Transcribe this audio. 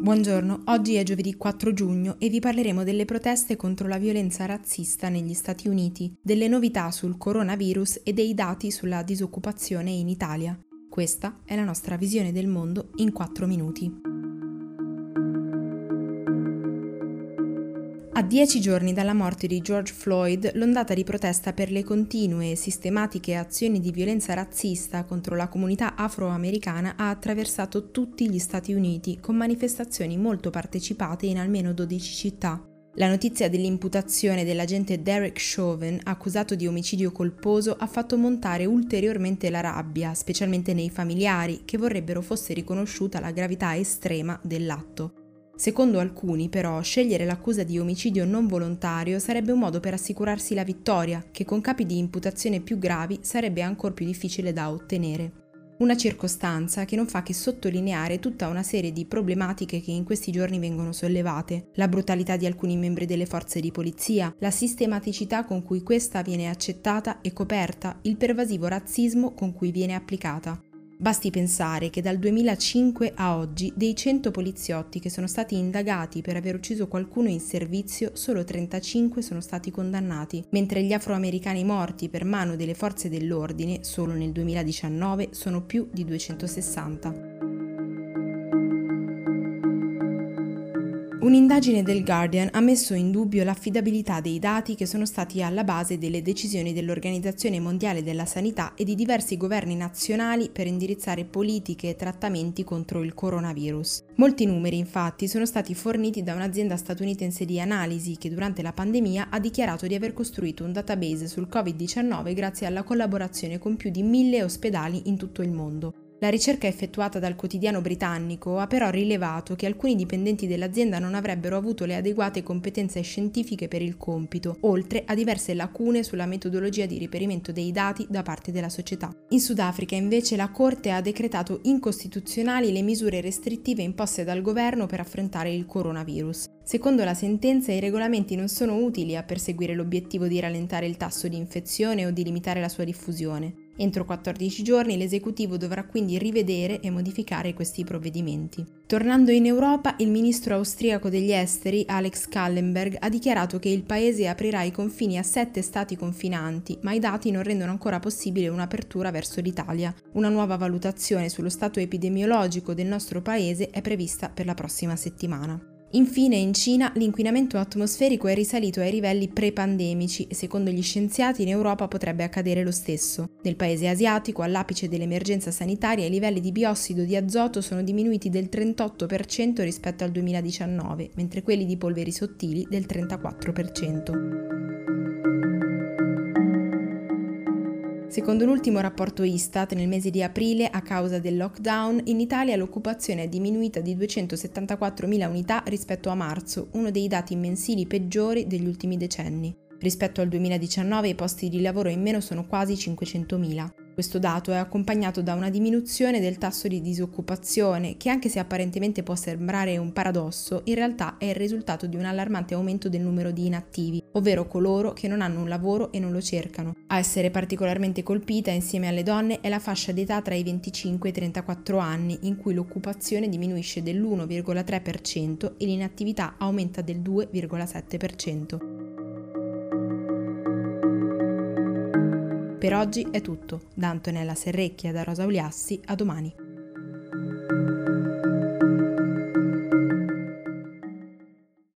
Buongiorno, oggi è giovedì 4 giugno e vi parleremo delle proteste contro la violenza razzista negli Stati Uniti, delle novità sul coronavirus e dei dati sulla disoccupazione in Italia. Questa è la nostra visione del mondo in 4 minuti. A dieci giorni dalla morte di George Floyd, l'ondata di protesta per le continue e sistematiche azioni di violenza razzista contro la comunità afroamericana ha attraversato tutti gli Stati Uniti, con manifestazioni molto partecipate in almeno 12 città. La notizia dell'imputazione dell'agente Derek Chauvin, accusato di omicidio colposo, ha fatto montare ulteriormente la rabbia, specialmente nei familiari, che vorrebbero fosse riconosciuta la gravità estrema dell'atto. Secondo alcuni, però, scegliere l'accusa di omicidio non volontario sarebbe un modo per assicurarsi la vittoria, che con capi di imputazione più gravi sarebbe ancora più difficile da ottenere. Una circostanza che non fa che sottolineare tutta una serie di problematiche che in questi giorni vengono sollevate, la brutalità di alcuni membri delle forze di polizia, la sistematicità con cui questa viene accettata e coperta, il pervasivo razzismo con cui viene applicata. Basti pensare che dal 2005 a oggi dei 100 poliziotti che sono stati indagati per aver ucciso qualcuno in servizio, solo 35 sono stati condannati, mentre gli afroamericani morti per mano delle forze dell'ordine, solo nel 2019, sono più di 260. Un'indagine del Guardian ha messo in dubbio l'affidabilità dei dati che sono stati alla base delle decisioni dell'Organizzazione Mondiale della Sanità e di diversi governi nazionali per indirizzare politiche e trattamenti contro il coronavirus. Molti numeri infatti sono stati forniti da un'azienda statunitense di analisi che durante la pandemia ha dichiarato di aver costruito un database sul Covid-19 grazie alla collaborazione con più di mille ospedali in tutto il mondo. La ricerca effettuata dal quotidiano britannico ha però rilevato che alcuni dipendenti dell'azienda non avrebbero avuto le adeguate competenze scientifiche per il compito, oltre a diverse lacune sulla metodologia di riperimento dei dati da parte della società. In Sudafrica invece la Corte ha decretato incostituzionali le misure restrittive imposte dal governo per affrontare il coronavirus. Secondo la sentenza i regolamenti non sono utili a perseguire l'obiettivo di rallentare il tasso di infezione o di limitare la sua diffusione. Entro 14 giorni l'esecutivo dovrà quindi rivedere e modificare questi provvedimenti. Tornando in Europa, il ministro austriaco degli esteri, Alex Kallenberg, ha dichiarato che il paese aprirà i confini a sette stati confinanti, ma i dati non rendono ancora possibile un'apertura verso l'Italia. Una nuova valutazione sullo stato epidemiologico del nostro paese è prevista per la prossima settimana. Infine in Cina l'inquinamento atmosferico è risalito ai livelli pre-pandemici e secondo gli scienziati in Europa potrebbe accadere lo stesso. Nel paese asiatico, all'apice dell'emergenza sanitaria, i livelli di biossido di azoto sono diminuiti del 38% rispetto al 2019, mentre quelli di polveri sottili del 34%. Secondo l'ultimo rapporto Istat, nel mese di aprile, a causa del lockdown, in Italia l'occupazione è diminuita di 274.000 unità rispetto a marzo, uno dei dati mensili peggiori degli ultimi decenni. Rispetto al 2019 i posti di lavoro in meno sono quasi 500.000. Questo dato è accompagnato da una diminuzione del tasso di disoccupazione che anche se apparentemente può sembrare un paradosso, in realtà è il risultato di un allarmante aumento del numero di inattivi, ovvero coloro che non hanno un lavoro e non lo cercano. A essere particolarmente colpita insieme alle donne è la fascia d'età tra i 25 e i 34 anni, in cui l'occupazione diminuisce dell'1,3% e l'inattività aumenta del 2,7%. Per oggi è tutto. Da Antonella Serrecchia da Rosa Uliassi, a domani.